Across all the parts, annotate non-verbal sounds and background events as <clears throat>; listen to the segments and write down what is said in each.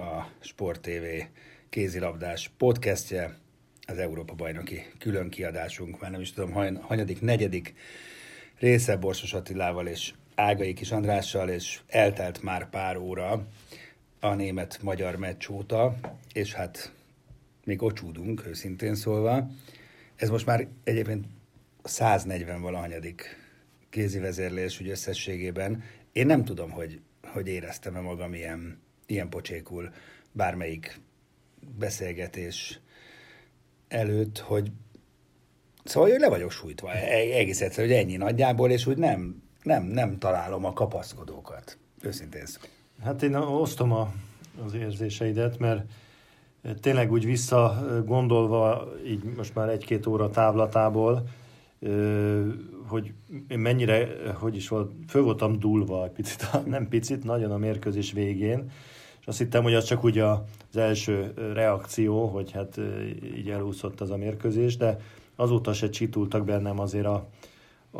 a Sport TV kézilabdás podcastje, az Európa bajnoki külön kiadásunk, már nem is tudom, hanyadik, negyedik része Borsos Attilával és Ágai Kis Andrással, és eltelt már pár óra a német-magyar meccs óta, és hát még ocsúdunk, őszintén szólva. Ez most már egyébként 140 valahanyadik kézi vezérlés úgy összességében. Én nem tudom, hogy, hogy éreztem-e magam ilyen, ilyen pocsékul bármelyik beszélgetés előtt, hogy szóval hogy le vagyok sújtva e-, egész egyszerűen, hogy ennyi nagyjából, és úgy nem, nem, nem találom a kapaszkodókat. Őszintén szó. Hát én osztom a, az érzéseidet, mert tényleg úgy vissza gondolva, így most már egy-két óra távlatából, hogy én mennyire, hogy is volt, föl voltam dúlva egy picit, <laughs> nem picit, nagyon a mérkőzés végén, és azt hittem, hogy az csak ugye az első reakció, hogy hát így elúszott az a mérkőzés, de azóta se csitultak bennem azért a,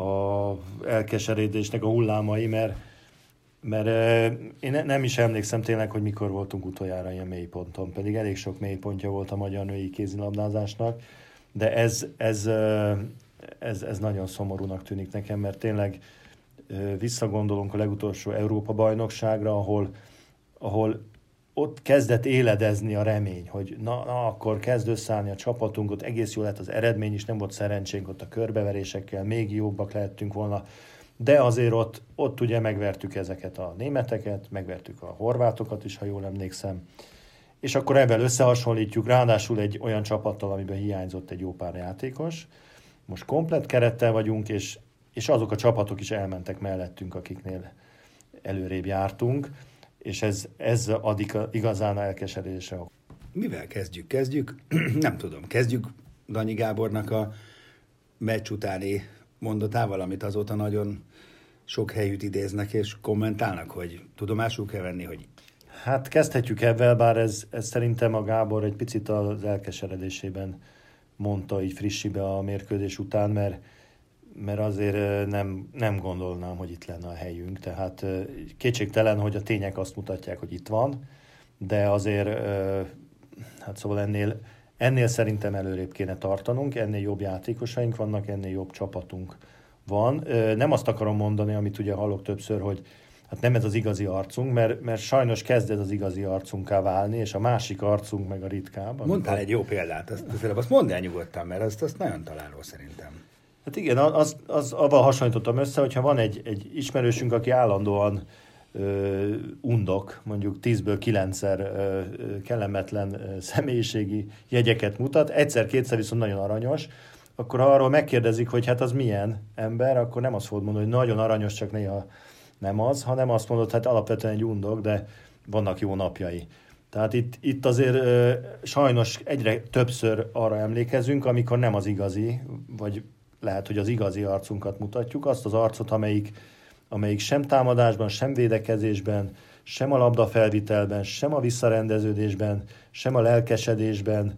a elkeseredésnek a hullámai, mert, mert én nem is emlékszem tényleg, hogy mikor voltunk utoljára ilyen mélyponton, pedig elég sok mélypontja volt a magyar női kézilabdázásnak, de ez, ez, ez, ez nagyon szomorúnak tűnik nekem, mert tényleg visszagondolunk a legutolsó Európa-bajnokságra, ahol, ahol ott kezdett éledezni a remény, hogy na, na akkor kezd összeállni a csapatunk, ott egész jó lett az eredmény is, nem volt szerencsénk ott a körbeverésekkel, még jobbak lehettünk volna, de azért ott, ott ugye megvertük ezeket a németeket, megvertük a horvátokat is, ha jól emlékszem, és akkor ebben összehasonlítjuk, ráadásul egy olyan csapattal, amiben hiányzott egy jó pár játékos. Most komplet kerettel vagyunk, és, és azok a csapatok is elmentek mellettünk, akiknél előrébb jártunk és ez, ez adik igazán elkeserése. Mivel kezdjük? Kezdjük, <clears throat> nem tudom, kezdjük Danyi Gábornak a meccs utáni mondatával, amit azóta nagyon sok helyütt idéznek és kommentálnak, hogy tudomásul kell venni, hogy Hát kezdhetjük ebben, bár ez, ez szerintem a Gábor egy picit az elkeseredésében mondta így frissibe a mérkőzés után, mert mert azért nem, nem gondolnám, hogy itt lenne a helyünk. Tehát kétségtelen, hogy a tények azt mutatják, hogy itt van, de azért, hát szóval ennél, ennél szerintem előrébb kéne tartanunk, ennél jobb játékosaink vannak, ennél jobb csapatunk van. Nem azt akarom mondani, amit ugye hallok többször, hogy hát nem ez az igazi arcunk, mert, mert sajnos kezd ez az igazi arcunká válni, és a másik arcunk meg a ritkább. Mondtál egy jó példát, azt, azt mondd el nyugodtan, mert azt, azt nagyon találó szerintem. Hát igen, az, az avval hasonlítottam össze, hogyha van egy, egy ismerősünk, aki állandóan ö, undok, mondjuk 10-ből 9-szer ö, kellemetlen ö, személyiségi jegyeket mutat, egyszer-kétszer viszont nagyon aranyos, akkor ha arról megkérdezik, hogy hát az milyen ember, akkor nem azt fogod mondani, hogy nagyon aranyos, csak néha nem az, hanem azt mondod, hát alapvetően egy undok, de vannak jó napjai. Tehát itt, itt azért ö, sajnos egyre többször arra emlékezünk, amikor nem az igazi, vagy lehet, hogy az igazi arcunkat mutatjuk, azt az arcot, amelyik, amelyik sem támadásban, sem védekezésben, sem a labdafelvitelben, sem a visszarendeződésben, sem a lelkesedésben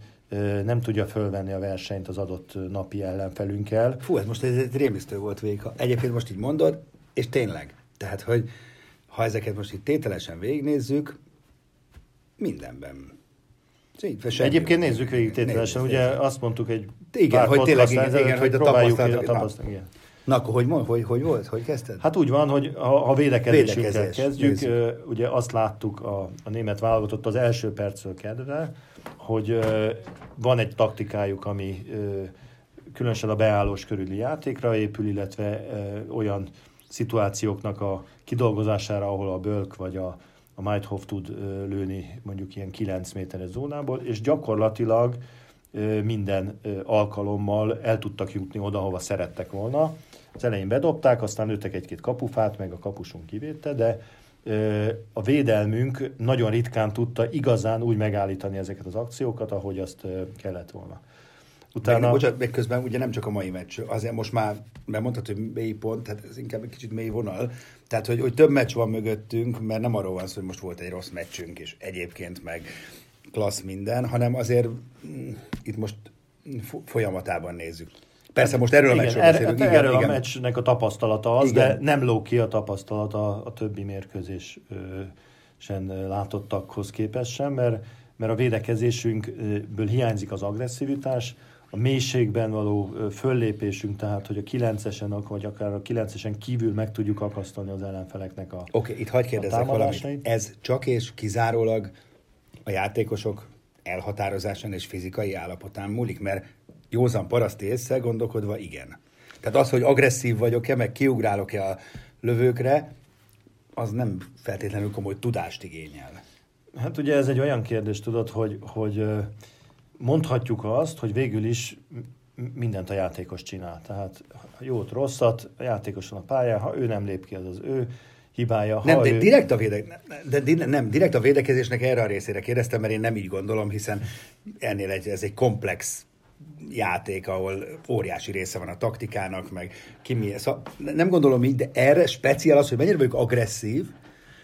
nem tudja fölvenni a versenyt az adott napi ellenfelünkkel. Fú, ez most ez egy rémisztő volt végig. Egyébként most így mondod, és tényleg. Tehát, hogy ha ezeket most itt tételesen végignézzük, mindenben Egyébként nézzük végig tételesen, ugye azt mondtuk egy igen, hogy tényleg, igen, igen, hogy a tapasztalatok. igen. Na akkor hogy, mond, hogy, hogy volt? Hogy kezdted? Hát úgy van, hogy ha, ha védekezésünkkel Védekezés. kezdjük, Nézzük. ugye azt láttuk a, a német válogatott az első perctől kedve, hogy van egy taktikájuk, ami különösen a beállós körüli játékra épül, illetve olyan szituációknak a kidolgozására, ahol a Bölk vagy a, a Meithof tud lőni mondjuk ilyen 9 méteres zónából, és gyakorlatilag minden alkalommal el tudtak jutni oda, hova szerettek volna. Az elején bedobták, aztán lőttek egy-két kapufát, meg a kapusunk kivédte, de a védelmünk nagyon ritkán tudta igazán úgy megállítani ezeket az akciókat, ahogy azt kellett volna. Utána... Meg, bocsánat, meg közben ugye nem csak a mai meccs, azért most már, mert mondtad, hogy mély pont, tehát ez inkább egy kicsit mély vonal, tehát hogy, hogy több meccs van mögöttünk, mert nem arról van szó, hogy most volt egy rossz meccsünk, és egyébként meg klassz minden, hanem azért mm, itt most fo- folyamatában nézzük. Persze most erről a igen, meccsről erre, beszélünk. hát Igen, erről igen. a meccsnek a tapasztalata az, Igen. de nem ló ki a tapasztalata a többi mérkőzés sen látottakhoz képest sem, mert, mert a védekezésünkből hiányzik az agresszivitás, a mélységben való föllépésünk, tehát hogy a 9-esen, vagy akár a 9-esen kívül meg tudjuk akasztani az ellenfeleknek a Oké, okay, itt hagyd kérdezzek valamit. Ez csak és kizárólag a játékosok elhatározásán és fizikai állapotán múlik, mert józan paraszti észre gondolkodva igen. Tehát az, hogy agresszív vagyok-e, meg kiugrálok-e a lövőkre, az nem feltétlenül komoly tudást igényel. Hát ugye ez egy olyan kérdés, tudod, hogy, hogy mondhatjuk azt, hogy végül is mindent a játékos csinál. Tehát jót, rosszat, a játékoson a pályán, ha ő nem lép ki, az az ő hibája. Ha Nem, de ő... direkt a, véde... de di- nem, direkt a védekezésnek erre a részére kérdeztem, mert én nem így gondolom, hiszen ennél egy, ez egy komplex játék, ahol óriási része van a taktikának, meg ki mi. Szóval nem gondolom így, de erre speciál az, hogy mennyire vagyok agresszív,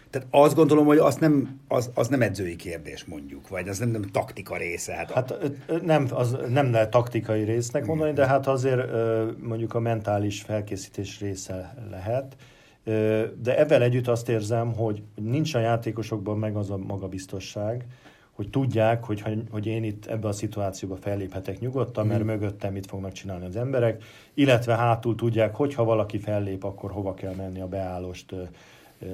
tehát azt gondolom, hogy az nem, az, az nem edzői kérdés mondjuk, vagy az nem, nem taktika része. Hát, Hát nem, az nem lehet taktikai résznek mondani, de hát azért mondjuk a mentális felkészítés része lehet. De ebben együtt azt érzem, hogy nincs a játékosokban meg az a magabiztosság, hogy tudják, hogy, hogy én itt ebbe a szituációba felléphetek nyugodtan, mert mögöttem mit fognak csinálni az emberek, illetve hátul tudják, hogy ha valaki fellép, akkor hova kell menni a beállost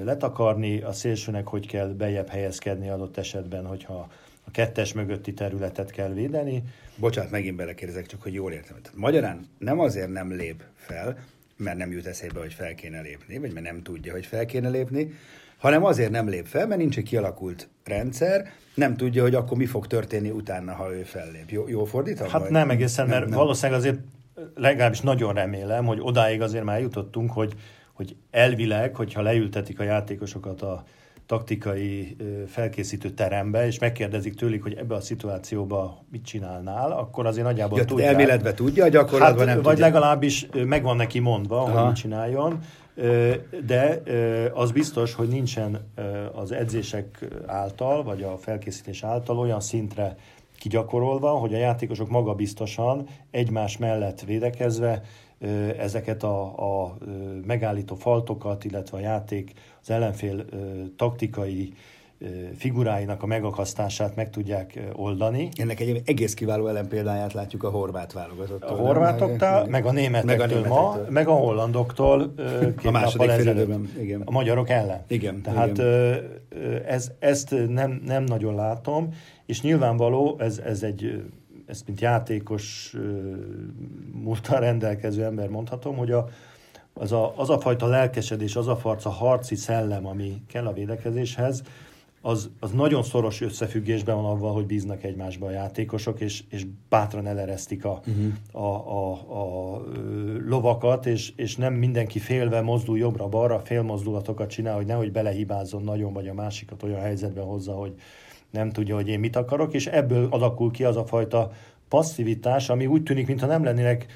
letakarni, a szélsőnek hogy kell bejebb helyezkedni adott esetben, hogyha a kettes mögötti területet kell védeni. Bocsánat, megint belekérdezek, csak hogy jól értem. Tehát magyarán nem azért nem lép fel, mert nem jut eszébe, hogy fel kéne lépni, vagy mert nem tudja, hogy fel kéne lépni, hanem azért nem lép fel, mert nincs egy kialakult rendszer, nem tudja, hogy akkor mi fog történni utána, ha ő fellép. Jó, jól fordítom? Hát vagy? nem egészen, mert Nem, nem. valószínűleg azért legalábbis nagyon remélem, hogy odáig azért már jutottunk, hogy, hogy elvileg, hogyha leültetik a játékosokat a taktikai felkészítő terembe, és megkérdezik tőlük, hogy ebbe a szituációba mit csinálnál, akkor azért nagyjából Ja, tudják. elméletben tudja, gyakorlatban hát, nem vagy tudja. legalábbis ö, meg van neki mondva, Aha. hogy mit csináljon, de az biztos, hogy nincsen az edzések által, vagy a felkészítés által olyan szintre kigyakorolva, hogy a játékosok magabiztosan egymás mellett védekezve ezeket a, a megállító faltokat, illetve a játék az ellenfél taktikai figuráinak a megakasztását meg tudják oldani. Ennek egy egész kiváló ellenpéldáját látjuk a horvát A válogatottól. horvátoktól, meg a németektől, Meg a ma, németektől. meg a hollandoktól két A második nappal fél ezelőtt. időben, igen. A magyarok ellen. Igen, Tehát igen. Ez, ezt nem, nem nagyon látom, és nyilvánvaló, ez, ez egy, ezt mint játékos múltal rendelkező ember mondhatom, hogy a, az, a, az a fajta lelkesedés, az a farca harci szellem, ami kell a védekezéshez, az, az nagyon szoros összefüggésben van avval, hogy bíznak egymásba a játékosok, és, és bátran eleresztik a, uh-huh. a, a, a lovakat, és, és nem mindenki félve mozdul jobbra-balra, félmozdulatokat csinál, hogy nehogy belehibázzon nagyon, vagy a másikat olyan helyzetben hozza, hogy nem tudja, hogy én mit akarok, és ebből alakul ki az a fajta passzivitás, ami úgy tűnik, mintha nem lennének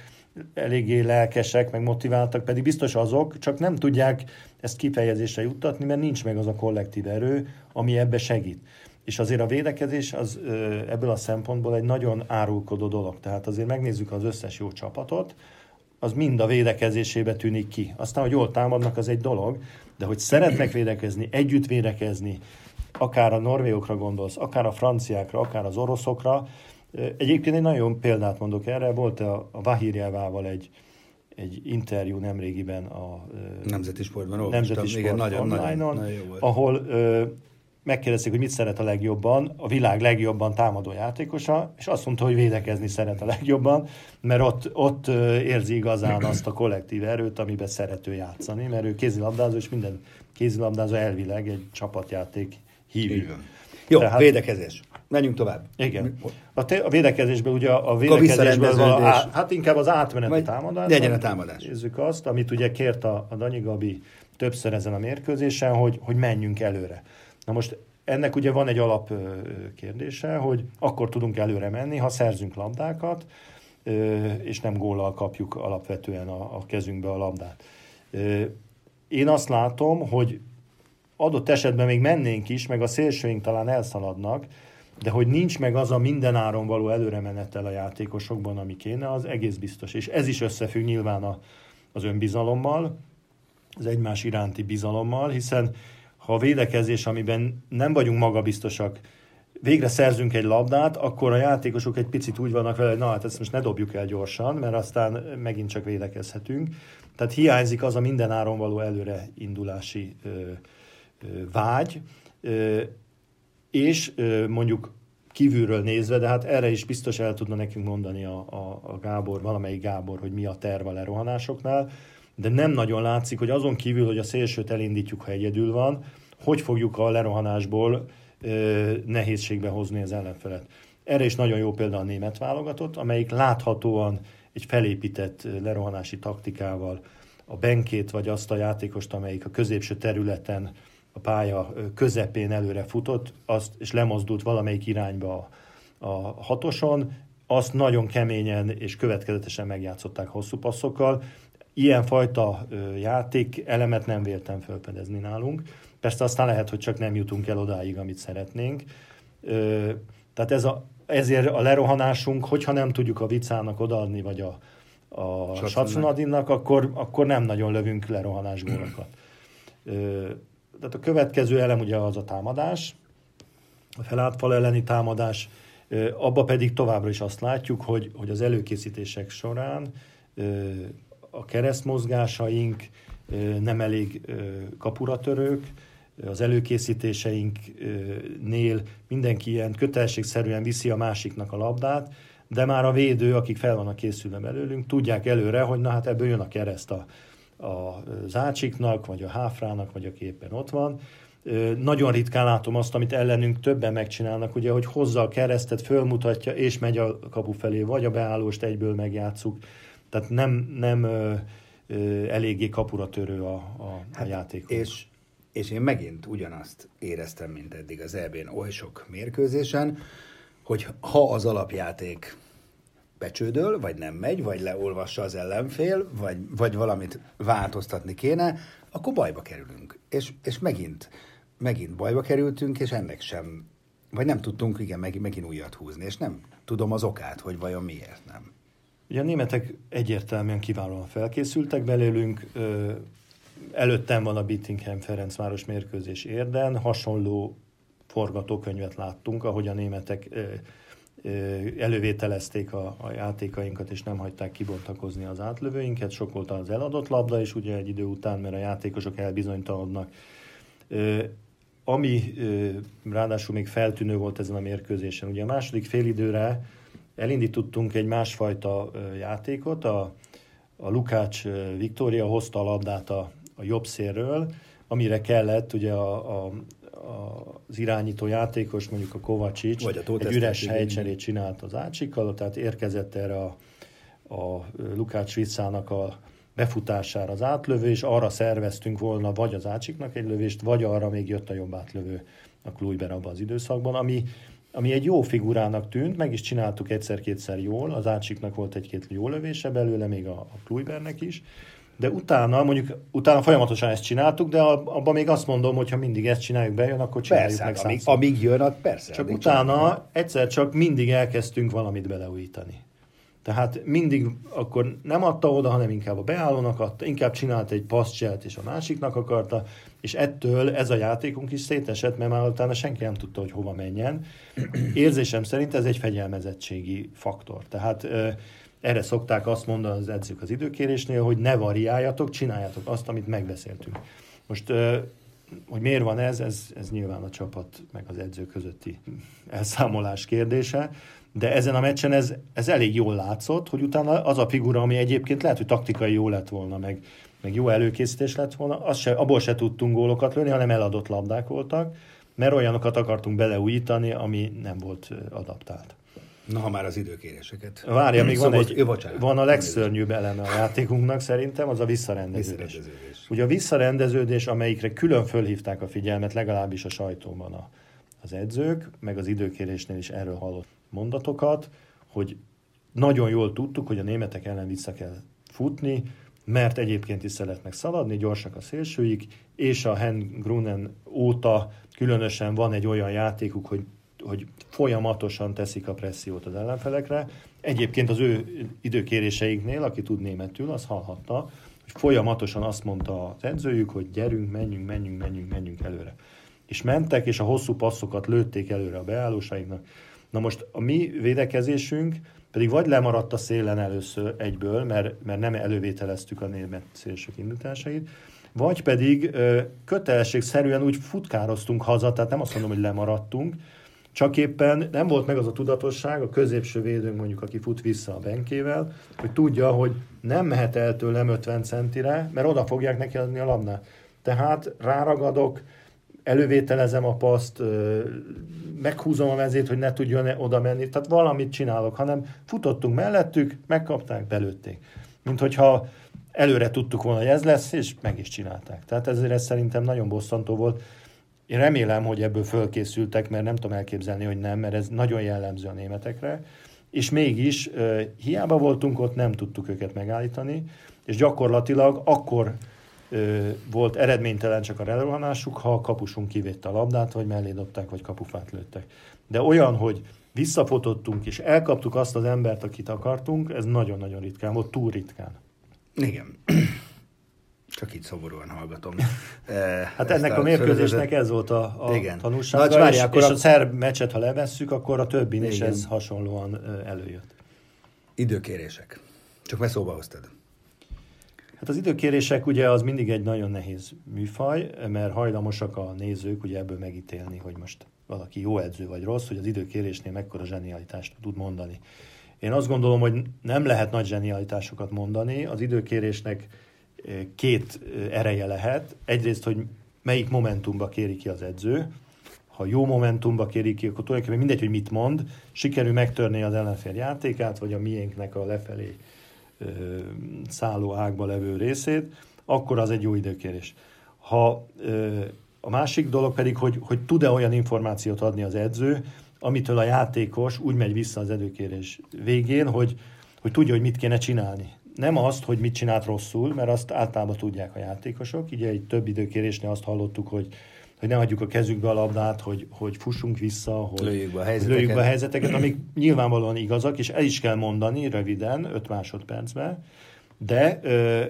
eléggé lelkesek, meg motiváltak, pedig biztos azok, csak nem tudják ezt kifejezésre juttatni, mert nincs meg az a kollektív erő, ami ebbe segít. És azért a védekezés az ebből a szempontból egy nagyon árulkodó dolog. Tehát azért megnézzük az összes jó csapatot, az mind a védekezésébe tűnik ki. Aztán, hogy jól támadnak, az egy dolog, de hogy szeretnek védekezni, együtt védekezni, akár a norvégokra gondolsz, akár a franciákra, akár az oroszokra. Egyébként egy nagyon példát mondok erre, volt a, a Vahirjávával egy, egy interjú nemrégiben a Nemzeti Sportban olvastam. Nemzeti Sport igen, nagyon, online-on, nagyon, nagyon jó volt. ahol ö, megkérdezték, hogy mit szeret a legjobban, a világ legjobban támadó játékosa, és azt mondta, hogy védekezni szeret a legjobban, mert ott, ott érzi igazán azt a kollektív erőt, amiben szerető játszani, mert ő kézilabdázó, és minden kézilabdázó elvileg egy csapatjáték hívő. Igen. Jó, Tehát, védekezés. Menjünk tovább. Igen. A, te, a védekezésben ugye a védekezésben van, á, hát inkább az átmeneti Vagy támadás. Legyen a támadás. Nézzük azt, amit ugye kért a, a Danyi Gabi többször ezen a mérkőzésen, hogy, hogy menjünk előre. Na most ennek ugye van egy alap kérdése, hogy akkor tudunk előre menni, ha szerzünk labdákat, és nem góllal kapjuk alapvetően a, a kezünkbe a labdát. Én azt látom, hogy adott esetben még mennénk is, meg a szélsőink talán elszaladnak, de hogy nincs meg az a mindenáron való előremenettel a játékosokban, ami kéne, az egész biztos. És ez is összefügg nyilván a, az önbizalommal, az egymás iránti bizalommal, hiszen ha a védekezés, amiben nem vagyunk magabiztosak, végre szerzünk egy labdát, akkor a játékosok egy picit úgy vannak vele, hogy na hát ezt most ne dobjuk el gyorsan, mert aztán megint csak védekezhetünk. Tehát hiányzik az a mindenáron való előreindulási ö, ö, vágy, és mondjuk kívülről nézve, de hát erre is biztos el tudna nekünk mondani a, a, a Gábor, valamelyik Gábor, hogy mi a terv a lerohanásoknál, de nem nagyon látszik, hogy azon kívül, hogy a szélsőt elindítjuk, ha egyedül van, hogy fogjuk a lerohanásból ö, nehézségbe hozni az ellenfelet. Erre is nagyon jó példa a német válogatott, amelyik láthatóan egy felépített lerohanási taktikával a benkét, vagy azt a játékost, amelyik a középső területen a pálya közepén előre futott, azt, és lemozdult valamelyik irányba a, a hatoson, azt nagyon keményen és következetesen megjátszották hosszú passzokkal, ilyenfajta játék elemet nem véltem felpedezni nálunk. Persze aztán lehet, hogy csak nem jutunk el odáig, amit szeretnénk. Tehát ez a, ezért a lerohanásunk, hogyha nem tudjuk a vicának odaadni, vagy a, a Satsunadinnak, akkor, akkor nem nagyon lövünk lerohanás gólokat. Tehát a következő elem ugye az a támadás, a felátfal elleni támadás, abba pedig továbbra is azt látjuk, hogy, hogy az előkészítések során a keresztmozgásaink nem elég kapuratörők, az előkészítéseinknél mindenki ilyen kötelességszerűen viszi a másiknak a labdát, de már a védő, akik fel vannak készülve belőlünk, tudják előre, hogy na hát ebből jön a kereszt a, a zácsiknak, vagy a háfrának, vagy aki éppen ott van. Nagyon ritkán látom azt, amit ellenünk többen megcsinálnak, ugye, hogy hozza a keresztet, fölmutatja, és megy a kapu felé, vagy a beállóst egyből megjátszuk. Tehát nem, nem ö, ö, eléggé kapura törő a, a, hát, a játék. És, és én megint ugyanazt éreztem, mint eddig az EB-n oly sok mérkőzésen, hogy ha az alapjáték becsődöl, vagy nem megy, vagy leolvassa az ellenfél, vagy, vagy valamit változtatni kéne, akkor bajba kerülünk. És, és megint, megint bajba kerültünk, és ennek sem, vagy nem tudtunk, igen, meg, megint újat húzni, és nem tudom az okát, hogy vajon miért nem. Ugye a németek egyértelműen kiválóan felkészültek belőlünk, előttem van a Bittingham Ferencváros mérkőzés érden, hasonló forgatókönyvet láttunk, ahogy a németek elővételezték a, a játékainkat, és nem hagyták kibontakozni az átlövőinket. Sok volt az eladott labda, és ugye egy idő után, mert a játékosok elbizonytalanodnak. Ami ráadásul még feltűnő volt ezen a mérkőzésen, ugye a második félidőre elindítottunk egy másfajta játékot, a, a Lukács Viktória hozta a labdát a, a jobb szélről, amire kellett ugye a, a, az irányító játékos, mondjuk a Kovacsics, Vagy a egy üres helycserét csinált az Ácsikkal, tehát érkezett erre a, a Lukács Vicának a befutására az átlövő, és arra szerveztünk volna vagy az Ácsiknak egy lövést, vagy arra még jött a jobb átlövő a Kluiber abban az időszakban, ami ami egy jó figurának tűnt, meg is csináltuk egyszer-kétszer jól, az Ácsiknak volt egy-két jó lövése belőle, még a, a Kluibernek is, de utána, mondjuk utána folyamatosan ezt csináltuk, de abban még azt mondom, hogy ha mindig ezt csináljuk, bejön, akkor csináljuk persze, meg amíg, amíg jön, persze. Csak utána csináljuk. egyszer csak mindig elkezdtünk valamit beleújítani. Tehát mindig akkor nem adta oda, hanem inkább a beállónak adta, inkább csinált egy passzcselt, és a másiknak akarta, és ettől ez a játékunk is szétesett, mert már utána senki nem tudta, hogy hova menjen. Érzésem szerint ez egy fegyelmezettségi faktor. Tehát erre szokták azt mondani az edzők az időkérésnél, hogy ne variáljatok, csináljátok azt, amit megbeszéltünk. Most hogy miért van ez, ez, ez nyilván a csapat meg az edző közötti elszámolás kérdése, de ezen a meccsen ez, ez elég jól látszott, hogy utána az a figura, ami egyébként lehet, hogy taktikai jó lett volna, meg, meg jó előkészítés lett volna, az se, abból se tudtunk gólokat lőni, hanem eladott labdák voltak, mert olyanokat akartunk beleújítani, ami nem volt adaptált. Na, ha már az időkéréseket. Várja, még van, egy, van a legszörnyűbb eleme a játékunknak szerintem, az a visszarendeződés. visszarendeződés. Ugye a visszarendeződés, amelyikre külön fölhívták a figyelmet, legalábbis a sajtóban a, az edzők, meg az időkérésnél is erről hallott mondatokat, hogy nagyon jól tudtuk, hogy a németek ellen vissza kell futni, mert egyébként is szeretnek szaladni, gyorsak a szélsőik, és a Hen Grunen óta különösen van egy olyan játékuk, hogy hogy folyamatosan teszik a pressziót az ellenfelekre. Egyébként az ő időkéréseiknél, aki tud németül, az hallhatta, hogy folyamatosan azt mondta az edzőjük, hogy gyerünk, menjünk, menjünk, menjünk, menjünk előre. És mentek, és a hosszú passzokat lőtték előre a beállósaiknak. Na most a mi védekezésünk pedig vagy lemaradt a szélen először egyből, mert, mert nem elővételeztük a német szélsők indításait, vagy pedig kötelességszerűen úgy futkároztunk haza, tehát nem azt mondom, hogy lemaradtunk, csak éppen nem volt meg az a tudatosság, a középső védőnk mondjuk, aki fut vissza a benkével, hogy tudja, hogy nem mehet el tőlem 50 centire, mert oda fogják neki adni a labdát. Tehát ráragadok, elővételezem a paszt, meghúzom a vezét, hogy ne tudjon oda menni, tehát valamit csinálok, hanem futottunk mellettük, megkapták, belőtték. Mint hogyha előre tudtuk volna, hogy ez lesz, és meg is csinálták. Tehát ezért ez szerintem nagyon bosszantó volt. Én remélem, hogy ebből fölkészültek, mert nem tudom elképzelni, hogy nem, mert ez nagyon jellemző a németekre. És mégis hiába voltunk ott, nem tudtuk őket megállítani, és gyakorlatilag akkor volt eredménytelen csak a rerohanásuk, ha a kapusunk kivétte a labdát, vagy mellé dobták, vagy kapufát lőttek. De olyan, hogy visszafotottunk, és elkaptuk azt az embert, akit akartunk, ez nagyon-nagyon ritkán volt, túl ritkán. Igen. Csak így szomorúan hallgatom. <laughs> hát ennek a, a mérkőzésnek ez volt a, a Igen. tanulsága, Na, várj, és, és a, szerb meccset, ha levesszük, akkor a többin is ez hasonlóan előjött. Időkérések. Csak mert szóba hoztad. Hát az időkérések ugye az mindig egy nagyon nehéz műfaj, mert hajlamosak a nézők ugye ebből megítélni, hogy most valaki jó edző vagy rossz, hogy az időkérésnél mekkora zsenialitást tud mondani. Én azt gondolom, hogy nem lehet nagy zsenialitásokat mondani. Az időkérésnek két ereje lehet. Egyrészt, hogy melyik momentumba kéri ki az edző. Ha jó momentumba kéri ki, akkor tulajdonképpen mindegy, hogy mit mond, sikerül megtörni az ellenfél játékát, vagy a miénknek a lefelé szálló ágba levő részét, akkor az egy jó időkérés. Ha a másik dolog pedig, hogy, hogy tud-e olyan információt adni az edző, amitől a játékos úgy megy vissza az előkérés végén, hogy, hogy tudja, hogy mit kéne csinálni nem azt, hogy mit csinált rosszul, mert azt általában tudják a játékosok. Ugye egy több időkérésnél azt hallottuk, hogy hogy ne hagyjuk a kezükbe a labdát, hogy, hogy fussunk vissza, hogy lőjük be a helyzeteket, lőjük be a helyzeteket amik nyilvánvalóan igazak, és el is kell mondani röviden, 5 másodpercben, de ö,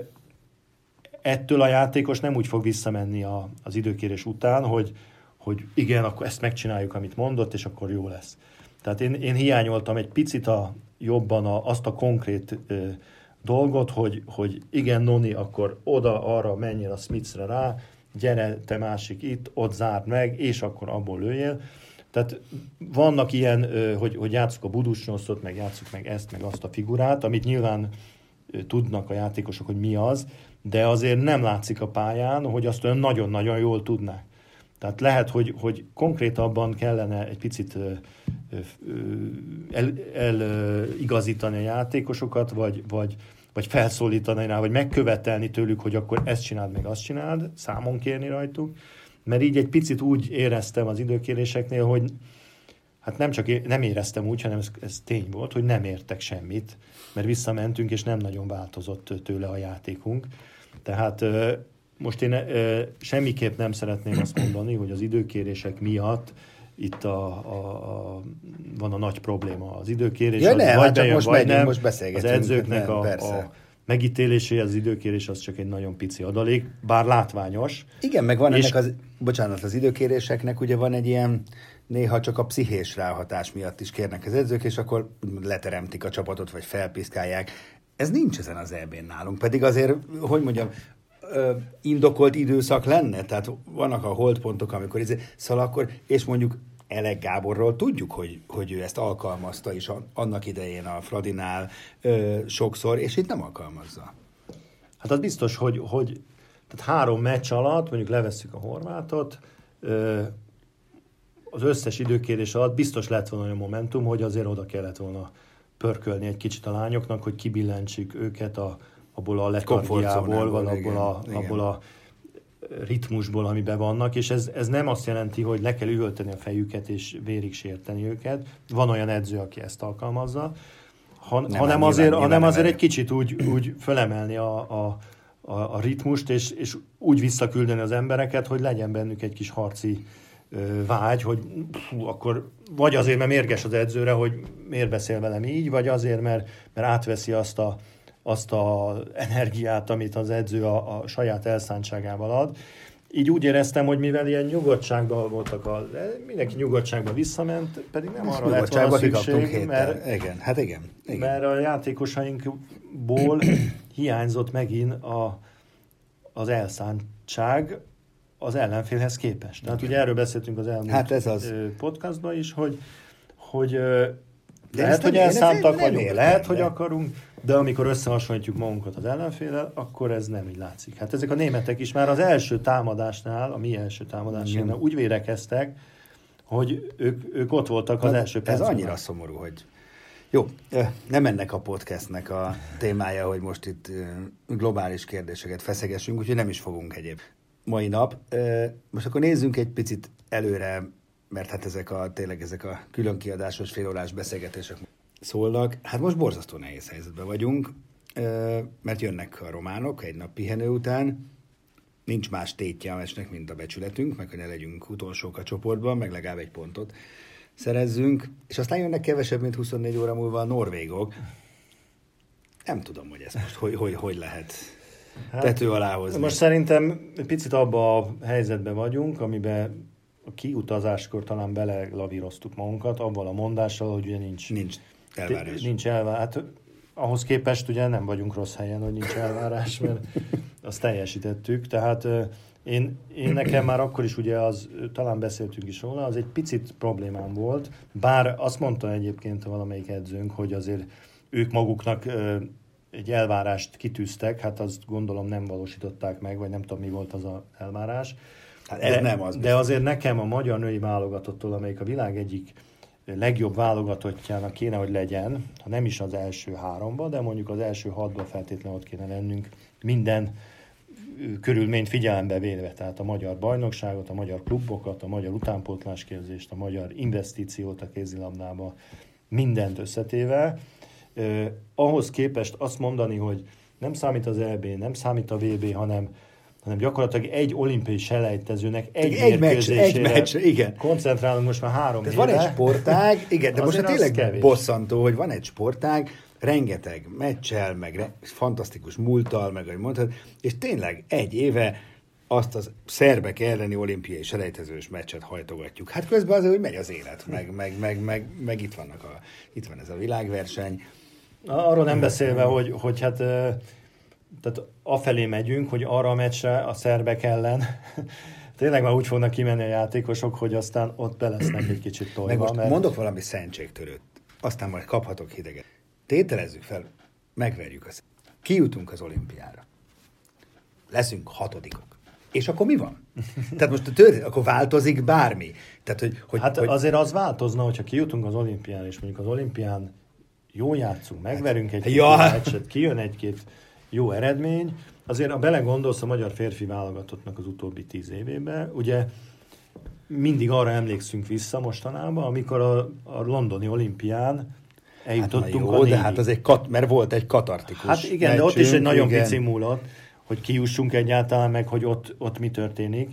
ettől a játékos nem úgy fog visszamenni a, az időkérés után, hogy, hogy igen, akkor ezt megcsináljuk, amit mondott, és akkor jó lesz. Tehát én, én hiányoltam egy picit a, jobban a, azt a konkrét ö, dolgot, hogy, hogy igen, Noni, akkor oda, arra menjél a Smithsre rá, gyere, te másik itt, ott zárd meg, és akkor abból lőjél. Tehát vannak ilyen, hogy, hogy játszuk a budusnyoszot, meg játszuk meg ezt, meg azt a figurát, amit nyilván tudnak a játékosok, hogy mi az, de azért nem látszik a pályán, hogy azt olyan nagyon-nagyon jól tudnák. Tehát lehet, hogy, hogy konkrétabban kellene egy picit eligazítani el, a játékosokat, vagy, vagy, vagy felszólítani rá, vagy megkövetelni tőlük, hogy akkor ezt csináld, meg azt csináld, számon kérni rajtuk. Mert így egy picit úgy éreztem az időkéréseknél, hogy hát nem csak nem éreztem úgy, hanem ez, ez tény volt, hogy nem értek semmit, mert visszamentünk, és nem nagyon változott tőle a játékunk. Tehát most én semmiképp nem szeretném azt mondani, hogy az időkérések miatt itt a, a, a, van a nagy probléma. Az időkérés ja, az ne, vagy hát bejön, most vagy megyünk, nem. Most. Az edzőknek nem, a, a megítélésé, az időkérés az csak egy nagyon pici adalék, bár látványos. Igen, meg van és... ennek az, bocsánat, az időkéréseknek ugye van egy ilyen néha csak a pszichés ráhatás miatt is kérnek az edzők, és akkor leteremtik a csapatot, vagy felpiszkálják. Ez nincs ezen az EB-n nálunk, pedig azért, hogy mondjam, indokolt időszak lenne, tehát vannak a holdpontok, amikor ez, szóval akkor, és mondjuk Elek Gáborról tudjuk, hogy, hogy ő ezt alkalmazta is annak idején a Fradinál ö, sokszor, és itt nem alkalmazza. Hát az biztos, hogy, hogy tehát három meccs alatt, mondjuk levesszük a horvátot, ö, az összes időkérés alatt biztos lett volna olyan momentum, hogy azért oda kellett volna pörkölni egy kicsit a lányoknak, hogy kibillentsük őket a, abból a letargiából, vagy abból a, igen. abból a ritmusból, amiben vannak, és ez, ez nem azt jelenti, hogy le kell üvölteni a fejüket és vérig sérteni őket. Van olyan edző, aki ezt alkalmazza, han, nem, hanem, azért, nyilván, hanem azért egy kicsit úgy, úgy fölemelni a, a, a, a ritmust, és, és úgy visszaküldeni az embereket, hogy legyen bennük egy kis harci ö, vágy, hogy fú, akkor vagy azért, mert mérges az edzőre, hogy miért beszél velem így, vagy azért, mert, mert átveszi azt a, azt az energiát, amit az edző a, a saját elszántságával ad. Így úgy éreztem, hogy mivel ilyen nyugodtságban voltak, a, mindenki nyugodtságban visszament, pedig nem arra lett volna szükség, mert, igen, hát igen, igen. mert a játékosainkból <clears throat> hiányzott megint a, az elszántság az ellenfélhez képest. Tehát ugye erről beszéltünk az elmúlt hát ez az. podcastban is, hogy, hogy de lehet, hogy elszántak vagyunk, értem, lehet, hogy akarunk, de amikor összehasonlítjuk magunkat az ellenféllel, akkor ez nem így látszik. Hát ezek a németek is már az első támadásnál, a mi első támadásnál úgy vérekeztek, hogy ők, ők ott voltak az első percben. Ez annyira szomorú, hogy jó, nem ennek a podcastnek a témája, hogy most itt globális kérdéseket feszegessünk, úgyhogy nem is fogunk egyéb mai nap. Most akkor nézzünk egy picit előre mert hát ezek a, tényleg ezek a külön kiadásos félórás beszélgetések szólnak. Hát most borzasztó nehéz helyzetben vagyunk, mert jönnek a románok egy nap pihenő után, nincs más tétje a meccsnek, mint a becsületünk, meg hogy ne legyünk utolsók a csoportban, meg legalább egy pontot szerezzünk, és aztán jönnek kevesebb, mint 24 óra múlva a norvégok. Nem tudom, hogy ez most hogy, hogy, hogy lehet hát, tető alá hozni. Most szerintem picit abba a helyzetben vagyunk, amiben a kiutazáskor talán belelavíroztuk magunkat, avval a mondással, hogy ugye nincs... Nincs elvárás. Nincs elvárás. Hát ahhoz képest ugye nem vagyunk rossz helyen, hogy nincs elvárás, mert azt teljesítettük. Tehát én, én nekem már akkor is ugye az, talán beszéltünk is róla, az egy picit problémám volt, bár azt mondta egyébként valamelyik edzőnk, hogy azért ők maguknak egy elvárást kitűztek, hát azt gondolom nem valósították meg, vagy nem tudom mi volt az a elvárás. Hát ez de, nem az. De azért nekem a magyar női válogatottól, amelyik a világ egyik legjobb válogatottjának kéne, hogy legyen, ha nem is az első háromba, de mondjuk az első hatba feltétlenül ott kéne lennünk minden körülményt figyelembe véve, tehát a magyar bajnokságot, a magyar klubokat, a magyar utánpótlásképzést, a magyar investíciót a kézilabdába, mindent összetéve. Eh, ahhoz képest azt mondani, hogy nem számít az EB, nem számít a VB, hanem hanem gyakorlatilag egy olimpiai selejtezőnek egy, egy meccs, egy meccs, igen. koncentrálunk most már három éve. Van egy sportág, igen, de <laughs> most tényleg kevés. bosszantó, hogy van egy sportág, rengeteg meccsel, meg re, fantasztikus múltal, meg ahogy mondtad, és tényleg egy éve azt az szerbek elleni olimpiai selejtezős meccset hajtogatjuk. Hát közben azért, hogy megy az élet, meg, meg, meg, meg, meg itt, vannak a, itt van ez a világverseny. Arról nem beszélve, hogy, hogy hát tehát afelé megyünk, hogy arra a meccsre a szerbek ellen <laughs> tényleg már úgy fognak kimenni a játékosok, hogy aztán ott be lesznek egy kicsit tojva. Meg most mert... mondok valami szentségtörőt, aztán majd kaphatok hideget. Tételezzük fel, megverjük azt. Kijutunk az olimpiára. Leszünk hatodikok. És akkor mi van? Tehát most a történet, akkor változik bármi. Tehát, hogy, hogy, hát hogy... azért az változna, hogyha kijutunk az olimpiára, és mondjuk az olimpián jó játszunk, megverünk egy ja. meccset, kijön egy-két jó eredmény. Azért, ha belegondolsz a magyar férfi válogatottnak az utóbbi tíz évében, ugye mindig arra emlékszünk vissza mostanában, amikor a, a londoni olimpián eljutottunk hát jó, a de hát az egy kat, mert volt egy katartikus Hát igen, meccsünk, de ott is egy nagyon igen. pici múlott, hogy kiussunk egyáltalán meg, hogy ott, ott mi történik.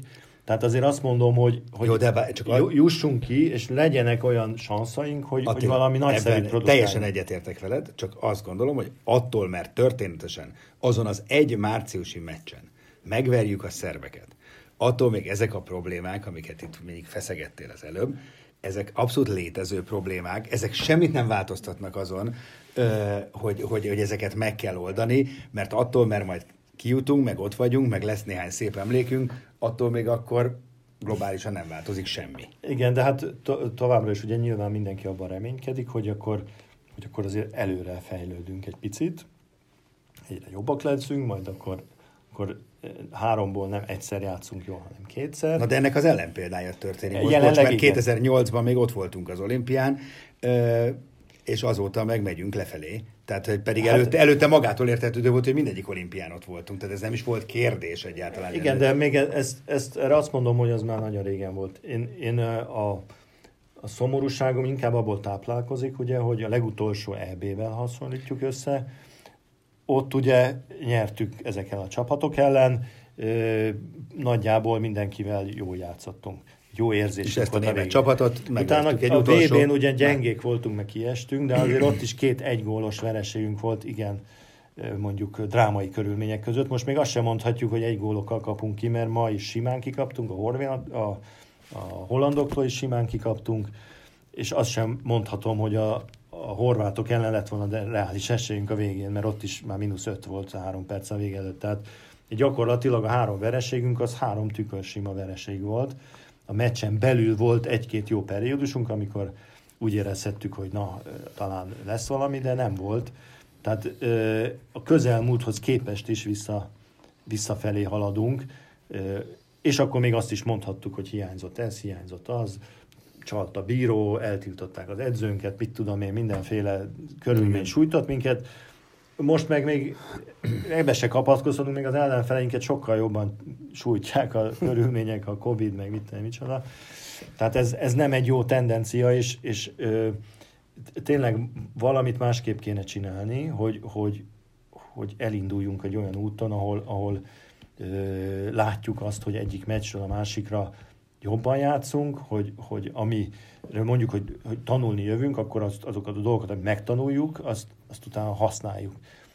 Tehát azért azt mondom, hogy, hogy Jó, de bár, csak a... jussunk ki, és legyenek olyan sanszaink, hogy, Attila, hogy valami nagyszerű produkáljuk. Teljesen egyetértek veled, csak azt gondolom, hogy attól, mert történetesen azon az egy márciusi meccsen megverjük a szerveket, attól még ezek a problémák, amiket itt még feszegettél az előbb, ezek abszolút létező problémák, ezek semmit nem változtatnak azon, hogy, hogy, hogy ezeket meg kell oldani, mert attól, mert majd kijutunk, meg ott vagyunk, meg lesz néhány szép emlékünk, attól még akkor globálisan nem változik semmi. Igen, de hát to- továbbra is ugye nyilván mindenki abban reménykedik, hogy akkor, hogy akkor azért előre fejlődünk egy picit, egyre jobbak leszünk, majd akkor, akkor eh, háromból nem egyszer játszunk jól, hanem kétszer. Na de ennek az ellenpéldája történik. Most, most mert 2008-ban még ott voltunk az olimpián, és azóta meg megyünk lefelé. Tehát hogy pedig hát, előtte, előtte magától értetődő volt, hogy mindegyik olimpián ott voltunk, tehát ez nem is volt kérdés egyáltalán. Igen, előtt. de még ezt, ezt, erre azt mondom, hogy az már nagyon régen volt. Én, én a, a szomorúságom inkább abból táplálkozik, ugye, hogy a legutolsó EB-vel hasonlítjuk össze, ott ugye nyertük ezekkel a csapatok ellen, nagyjából mindenkivel jól játszottunk jó érzés. És ezt a német csapatot Utána egy a VB-n ugye gyengék voltunk, meg kiestünk, de azért ott is két egygólos vereségünk volt, igen, mondjuk drámai körülmények között. Most még azt sem mondhatjuk, hogy egy gólokkal kapunk ki, mert ma is simán kikaptunk, a, Horvén, a, a hollandoktól is simán kikaptunk, és azt sem mondhatom, hogy a, a horvátok ellen lett volna de reális esélyünk a végén, mert ott is már mínusz öt volt a három perc a vége előtt. Tehát gyakorlatilag a három vereségünk az három tükörsima vereség volt, a meccsen belül volt egy-két jó periódusunk, amikor úgy érezhettük, hogy na, talán lesz valami, de nem volt. Tehát a közelmúlthoz képest is vissza, visszafelé haladunk, és akkor még azt is mondhattuk, hogy hiányzott ez, hiányzott az, csalt a bíró, eltiltották az edzőnket, mit tudom én, mindenféle körülmény sújtott minket, most meg még ebbe se kapaszkodhatunk, még az ellenfeleinket sokkal jobban sújtják a körülmények, a Covid, meg mit tudom, micsoda. Tehát ez, ez nem egy jó tendencia, és, és ö, tényleg valamit másképp kéne csinálni, hogy, hogy, hogy elinduljunk egy olyan úton, ahol, ahol ö, látjuk azt, hogy egyik meccsről a másikra jobban játszunk, hogy, hogy ami mondjuk, hogy, hogy tanulni jövünk, akkor azt, azokat a dolgokat, amit megtanuljuk, azt, azt utána használjuk.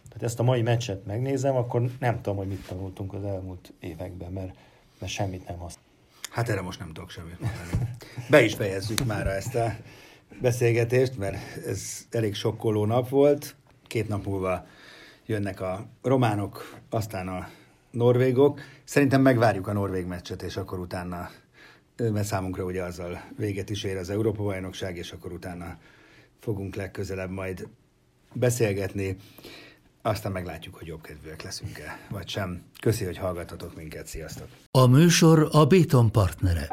Tehát ezt a mai meccset megnézem, akkor nem tudom, hogy mit tanultunk az elmúlt években, mert, mert semmit nem használunk. Hát erre most nem tudok semmit mondani. Be is fejezzük már ezt a beszélgetést, mert ez elég sokkoló nap volt. Két nap múlva jönnek a románok, aztán a norvégok. Szerintem megvárjuk a norvég meccset, és akkor utána mert számunkra ugye azzal véget is ér az Európa-bajnokság, és akkor utána fogunk legközelebb majd beszélgetni. Aztán meglátjuk, hogy jobbkedvűek leszünk-e, vagy sem. Köszi, hogy hallgatatok minket. Sziasztok! A műsor a Béton partnere.